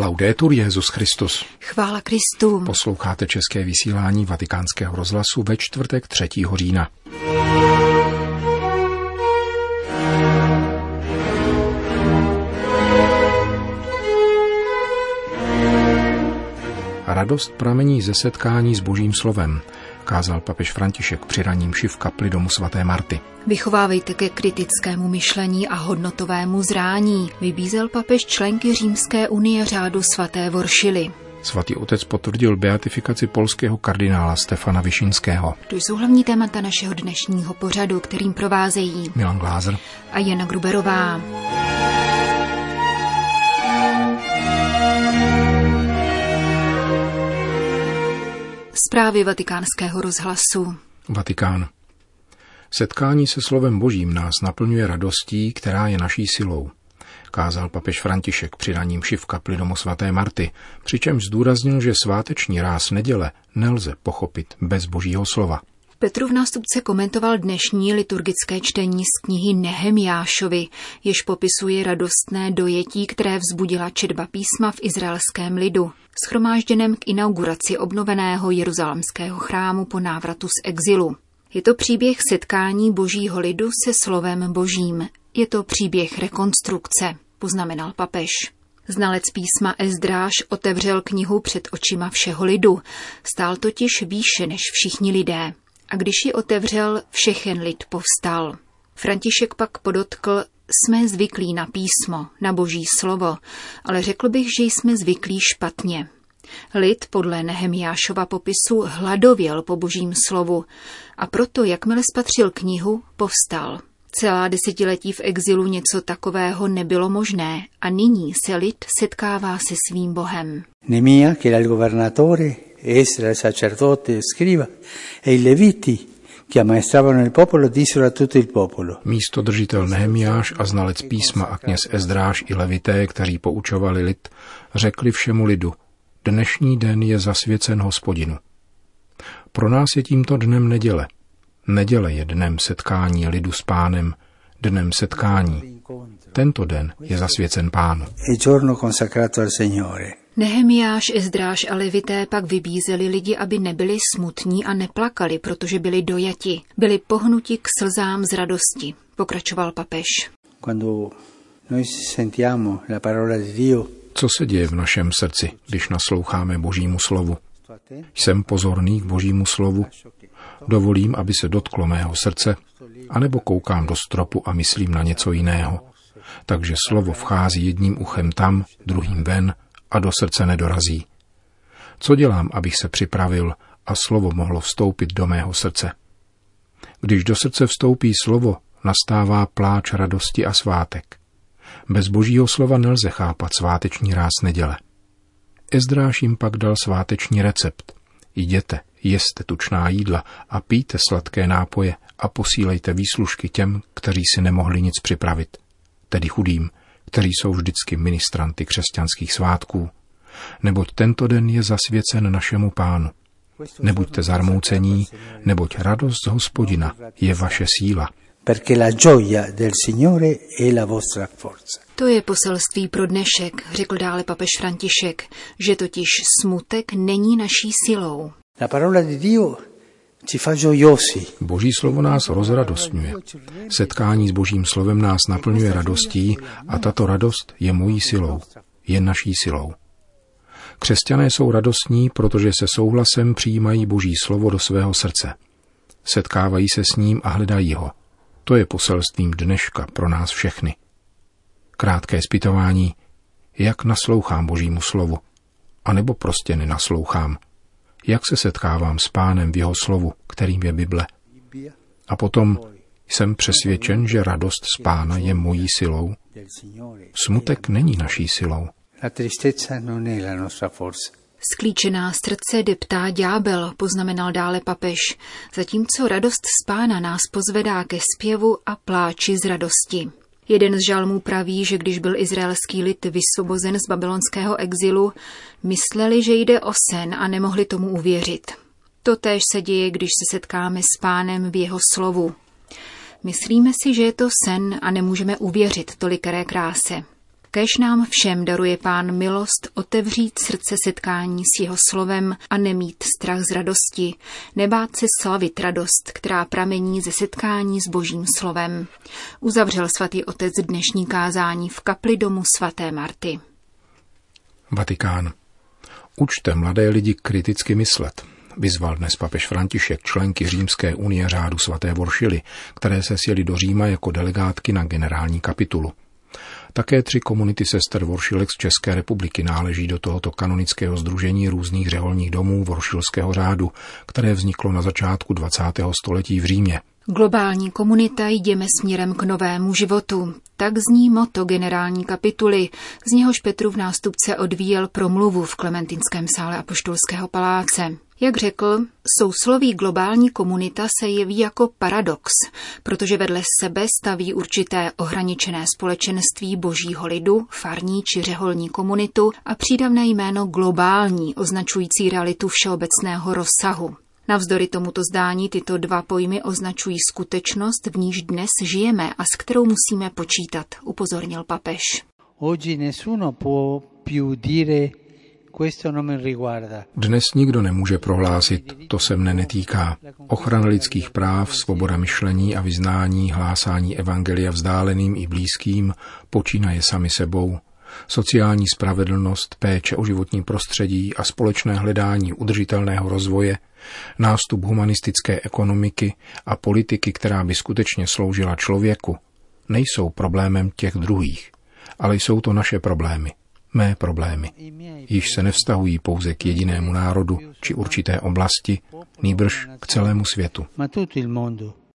Laudetur Jezus Christus. Chvála Kristu. Posloucháte české vysílání Vatikánského rozhlasu ve čtvrtek 3. října. Radost pramení ze setkání s božím slovem, kázal papež František při raním v kapli domu svaté Marty. Vychovávejte ke kritickému myšlení a hodnotovému zrání, vybízel papež členky Římské unie řádu svaté Voršily. Svatý otec potvrdil beatifikaci polského kardinála Stefana Višinského. To jsou hlavní témata našeho dnešního pořadu, kterým provázejí Milan Glázer a Jana Gruberová. Zprávy vatikánského rozhlasu. Vatikán. Setkání se slovem božím nás naplňuje radostí, která je naší silou. Kázal papež František při raním v kapli domu svaté Marty, přičemž zdůraznil, že sváteční ráz neděle nelze pochopit bez božího slova. Petrův nástupce komentoval dnešní liturgické čtení z knihy Nehemjášovi, jež popisuje radostné dojetí, které vzbudila četba písma v izraelském lidu, schromážděném k inauguraci obnoveného jeruzalemského chrámu po návratu z exilu. Je to příběh setkání božího lidu se slovem božím. Je to příběh rekonstrukce, poznamenal papež. Znalec písma Ezdráž otevřel knihu před očima všeho lidu. Stál totiž výše než všichni lidé a když ji otevřel, všechen lid povstal. František pak podotkl, jsme zvyklí na písmo, na boží slovo, ale řekl bych, že jsme zvyklí špatně. Lid podle Nehemiášova popisu hladověl po božím slovu a proto, jakmile spatřil knihu, povstal. Celá desetiletí v exilu něco takového nebylo možné a nyní se lid setkává se svým Bohem. Nemia, che era governatore, Esra, il sacerdote, scriva, e i leviti, che ammaestravano il popolo, dissero a tutto il popolo. Místo držitel Nehemiáš a znalec písma a kněz Ezdráš i levité, kteří poučovali lid, řekli všemu lidu, dnešní den je zasvěcen hospodinu. Pro nás je tímto dnem neděle. Neděle je dnem setkání lidu s pánem, dnem setkání. Tento den je zasvěcen pánu. E giorno consacrato al Signore. Nehemiáš, Ezdráš a Levité pak vybízeli lidi, aby nebyli smutní a neplakali, protože byli dojati. Byli pohnuti k slzám z radosti, pokračoval papež. Quando noi sentiamo la parola di Dio, Co se děje v našem srdci, když nasloucháme božímu slovu? Jsem pozorný k božímu slovu? Dovolím, aby se dotklo mého srdce? anebo koukám do stropu a myslím na něco jiného. Takže slovo vchází jedním uchem tam, druhým ven a do srdce nedorazí. Co dělám, abych se připravil a slovo mohlo vstoupit do mého srdce? Když do srdce vstoupí slovo, nastává pláč radosti a svátek. Bez božího slova nelze chápat sváteční ráz neděle. Ezdráš jim pak dal sváteční recept. Jděte, jeste tučná jídla a pijte sladké nápoje a posílejte výslužky těm, kteří si nemohli nic připravit, tedy chudým, kteří jsou vždycky ministranty křesťanských svátků, neboť tento den je zasvěcen našemu pánu. Nebuďte zarmoucení, neboť radost z hospodina je vaše síla. perché la gioia del Signore è la vostra forza. To je poselství pro dnešek, řekl dále papež František, že totiž smutek není naší silou. La parola di Dio ci fa gioiosi. Boží slovo nás rozradostňuje. Setkání s Božím slovem nás naplňuje radostí a tato radost je mojí silou, je naší silou. Křesťané jsou radostní, protože se souhlasem přijímají Boží slovo do svého srdce. Setkávají se s ním a hledají ho. To je poselstvím dneška pro nás všechny. Krátké zpytování, jak naslouchám Božímu slovu, anebo prostě nenaslouchám. Jak se setkávám s pánem v jeho slovu, kterým je Bible. A potom jsem přesvědčen, že radost z pána je mojí silou. Smutek není naší silou. Sklíčená srdce deptá ďábel, poznamenal dále papež, zatímco radost z pána nás pozvedá ke zpěvu a pláči z radosti. Jeden z žalmů praví, že když byl izraelský lid vysvobozen z babylonského exilu, mysleli, že jde o sen a nemohli tomu uvěřit. Totéž se děje, když se setkáme s pánem v jeho slovu. Myslíme si, že je to sen a nemůžeme uvěřit tolikeré kráse. Kež nám všem daruje pán milost otevřít srdce setkání s jeho slovem a nemít strach z radosti, nebát se slavit radost, která pramení ze setkání s božím slovem. Uzavřel svatý otec dnešní kázání v kapli domu svaté Marty. Vatikán. Učte mladé lidi kriticky myslet, vyzval dnes papež František členky Římské unie řádu svaté Voršily, které se sjeli do Říma jako delegátky na generální kapitulu. Také tři komunity sester Voršilek z České republiky náleží do tohoto kanonického združení různých řeholních domů Voršilského řádu, které vzniklo na začátku 20. století v Římě. Globální komunita jdeme směrem k novému životu. Tak zní moto generální kapituly, z něhož Petru v nástupce odvíjel promluvu v Klementinském sále Apoštolského paláce. Jak řekl, sousloví globální komunita se jeví jako paradox, protože vedle sebe staví určité ohraničené společenství božího lidu, farní či řeholní komunitu a přídavné jméno globální, označující realitu všeobecného rozsahu. Navzdory tomuto zdání tyto dva pojmy označují skutečnost, v níž dnes žijeme a s kterou musíme počítat, upozornil papež. Oggi nessuno può più dire dnes nikdo nemůže prohlásit, to se mne netýká. Ochrana lidských práv, svoboda myšlení a vyznání, hlásání evangelia vzdáleným i blízkým počínaje sami sebou. Sociální spravedlnost, péče o životní prostředí a společné hledání udržitelného rozvoje, nástup humanistické ekonomiky a politiky, která by skutečně sloužila člověku, nejsou problémem těch druhých, ale jsou to naše problémy mé problémy. Již se nevztahují pouze k jedinému národu či určité oblasti, nýbrž k celému světu.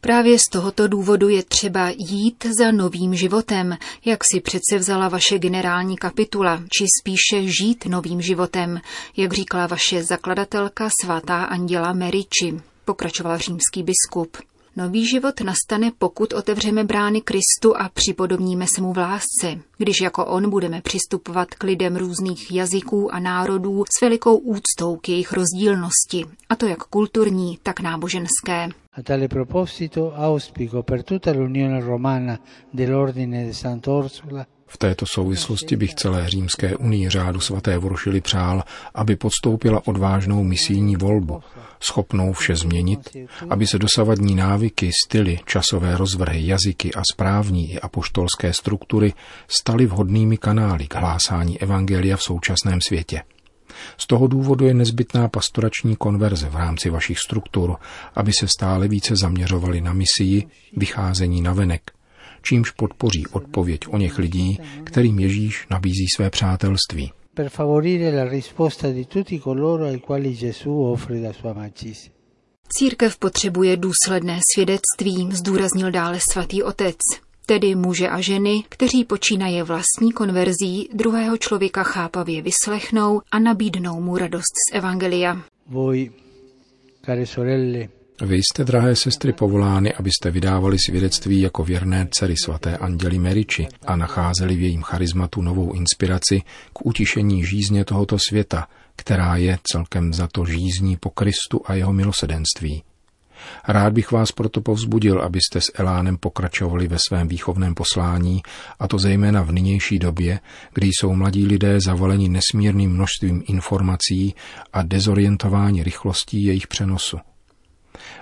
Právě z tohoto důvodu je třeba jít za novým životem, jak si přece vzala vaše generální kapitula, či spíše žít novým životem, jak říkala vaše zakladatelka svatá Anděla Meriči, pokračoval římský biskup. Nový život nastane, pokud otevřeme brány Kristu a připodobníme se mu v lásce, když jako on budeme přistupovat k lidem různých jazyků a národů s velikou úctou k jejich rozdílnosti, a to jak kulturní, tak náboženské. A tale proposito auspico per tutta l'Unione Romana dell'Ordine di Sant'Orsola v této souvislosti bych celé římské unii řádu svaté Voršily přál, aby podstoupila odvážnou misijní volbu, schopnou vše změnit, aby se dosavadní návyky, styly, časové rozvrhy, jazyky a správní i apoštolské struktury staly vhodnými kanály k hlásání evangelia v současném světě. Z toho důvodu je nezbytná pastorační konverze v rámci vašich struktur, aby se stále více zaměřovali na misii, vycházení na venek, čímž podpoří odpověď o něch lidí, kterým Ježíš nabízí své přátelství. Per favorire la risposta di tutti coloro ai quali Gesù offre la sua amicizia. Církev potřebuje důsledné svědectví, zdůraznil dále svatý otec, tedy muže a ženy, kteří počínaje vlastní konverzí druhého člověka chápavě vyslechnou a nabídnou mu radost z Evangelia. Voi, care sorelle, vy jste, drahé sestry, povolány, abyste vydávali svědectví jako věrné dcery svaté Anděli Meriči a nacházeli v jejím charizmatu novou inspiraci k utišení žízně tohoto světa, která je celkem za to žízní po Kristu a jeho milosedenství. Rád bych vás proto povzbudil, abyste s Elánem pokračovali ve svém výchovném poslání, a to zejména v nynější době, kdy jsou mladí lidé zavaleni nesmírným množstvím informací a dezorientováni rychlostí jejich přenosu.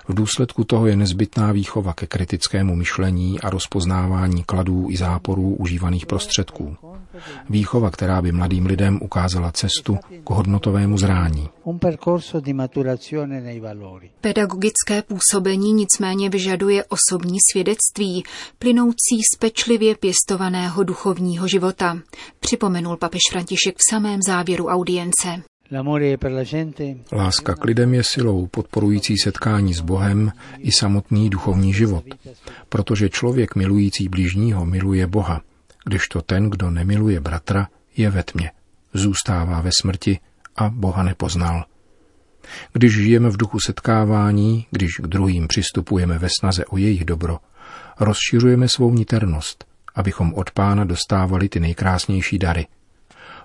V důsledku toho je nezbytná výchova ke kritickému myšlení a rozpoznávání kladů i záporů užívaných prostředků. Výchova, která by mladým lidem ukázala cestu k hodnotovému zrání. Pedagogické působení nicméně vyžaduje osobní svědectví, plynoucí z pečlivě pěstovaného duchovního života, připomenul papež František v samém závěru audience. Láska k lidem je silou podporující setkání s Bohem i samotný duchovní život, protože člověk milující blížního miluje Boha, kdežto ten, kdo nemiluje bratra, je ve tmě, zůstává ve smrti a Boha nepoznal. Když žijeme v duchu setkávání, když k druhým přistupujeme ve snaze o jejich dobro, rozšiřujeme svou niternost, abychom od Pána dostávali ty nejkrásnější dary –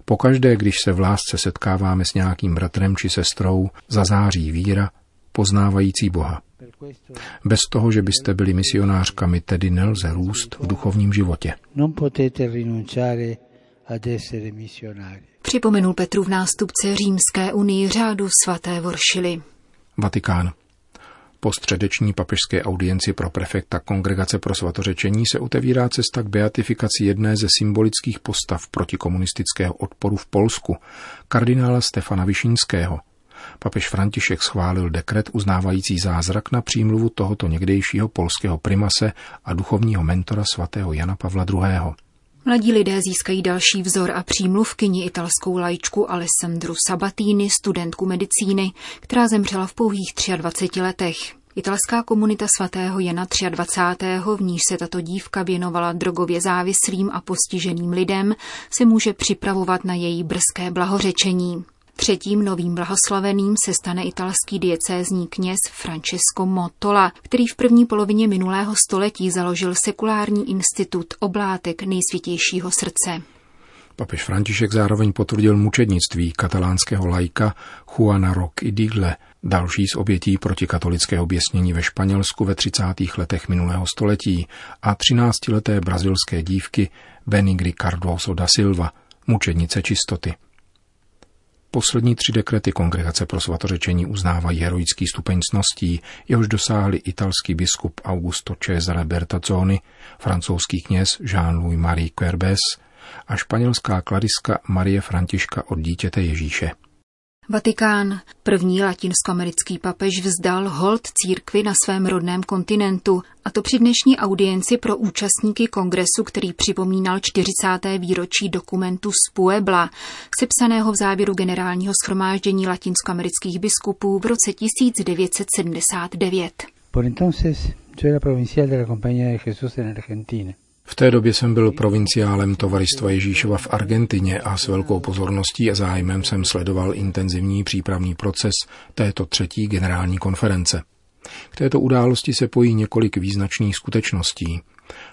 Pokaždé, když se v lásce setkáváme s nějakým bratrem či sestrou, zazáří víra, poznávající Boha. Bez toho, že byste byli misionářkami, tedy nelze růst v duchovním životě. Připomenul Petru v nástupce Římské unii řádu svaté Voršily. Vatikán. Po středeční papežské audienci pro prefekta Kongregace pro svatořečení se otevírá cesta k beatifikaci jedné ze symbolických postav protikomunistického odporu v Polsku, kardinála Stefana Višínského. Papež František schválil dekret uznávající zázrak na přímluvu tohoto někdejšího polského primase a duchovního mentora svatého Jana Pavla II. Mladí lidé získají další vzor a přímluvkyni italskou lajčku Alessandru Sabatini, studentku medicíny, která zemřela v pouhých 23 letech. Italská komunita svatého Jana 23., v níž se tato dívka věnovala drogově závislým a postiženým lidem, se může připravovat na její brzké blahořečení. Třetím novým blahoslaveným se stane italský diecézní kněz Francesco Mottola, který v první polovině minulého století založil sekulární institut oblátek nejsvětějšího srdce. Papež František zároveň potvrdil mučednictví katalánského lajka Juana Roque Digle, další z obětí protikatolického běsnění ve Španělsku ve 30. letech minulého století a 13-leté brazilské dívky Benigry Cardoso da Silva, mučednice čistoty. Poslední tři dekrety Kongregace pro svatořečení uznávají heroický stupeň cností, jehož dosáhli italský biskup Augusto Cesare Bertazzoni, francouzský kněz Jean-Louis Marie Querbes a španělská klariska Marie Františka od dítěte Ježíše. Vatikán. První latinskoamerický papež vzdal hold církvi na svém rodném kontinentu, a to při dnešní audienci pro účastníky kongresu, který připomínal 40. výročí dokumentu z Puebla, sepsaného v závěru generálního schromáždění latinskoamerických biskupů v roce 1979. Por entonces, yo era provincial de la Compañía de Jesús en Argentina. V té době jsem byl provinciálem tovaristva Ježíšova v Argentině a s velkou pozorností a zájmem jsem sledoval intenzivní přípravný proces této třetí generální konference. K této události se pojí několik význačných skutečností.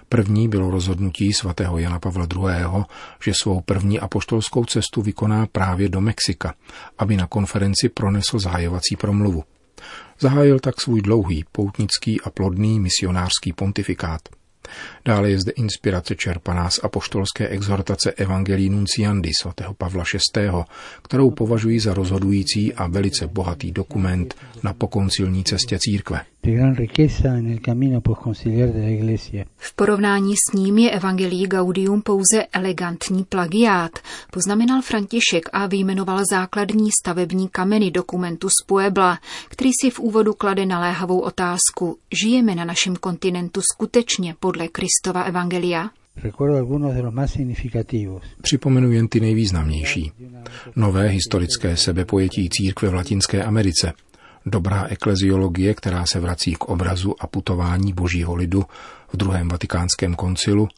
První bylo rozhodnutí svatého Jana Pavla II., že svou první apoštolskou cestu vykoná právě do Mexika, aby na konferenci pronesl zahajovací promluvu. Zahájil tak svůj dlouhý, poutnický a plodný misionářský pontifikát – Dále je zde inspirace čerpaná z apoštolské exhortace Evangelii Nunciandi svatého Pavla VI., kterou považují za rozhodující a velice bohatý dokument na pokoncilní cestě církve. V porovnání s ním je Evangelii Gaudium pouze elegantní plagiát, poznamenal František a vyjmenoval základní stavební kameny dokumentu z Puebla, který si v úvodu klade naléhavou otázku. Žijeme na našem kontinentu skutečně podle Kristova Evangelia? Připomenu jen ty nejvýznamnější. Nové historické sebepojetí církve v Latinské Americe, dobrá ekleziologie, která se vrací k obrazu a putování božího lidu v druhém vatikánském koncilu,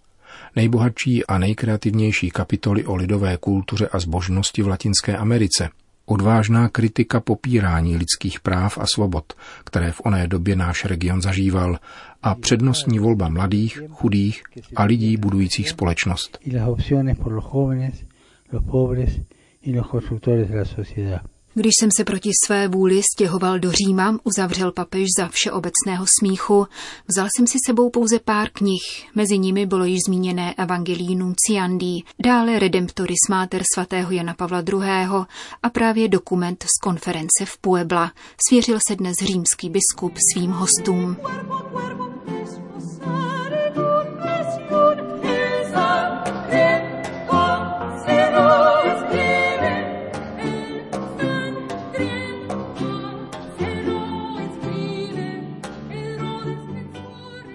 nejbohatší a nejkreativnější kapitoly o lidové kultuře a zbožnosti v Latinské Americe, odvážná kritika popírání lidských práv a svobod, které v oné době náš region zažíval, a přednostní volba mladých, chudých a lidí budujících společnost. Když jsem se proti své vůli stěhoval do Říma, uzavřel papež za všeobecného smíchu, vzal jsem si sebou pouze pár knih, mezi nimi bylo již zmíněné Evangelii Nunciandi, dále Redemptoris Mater svatého Jana Pavla II. a právě dokument z konference v Puebla. Svěřil se dnes římský biskup svým hostům.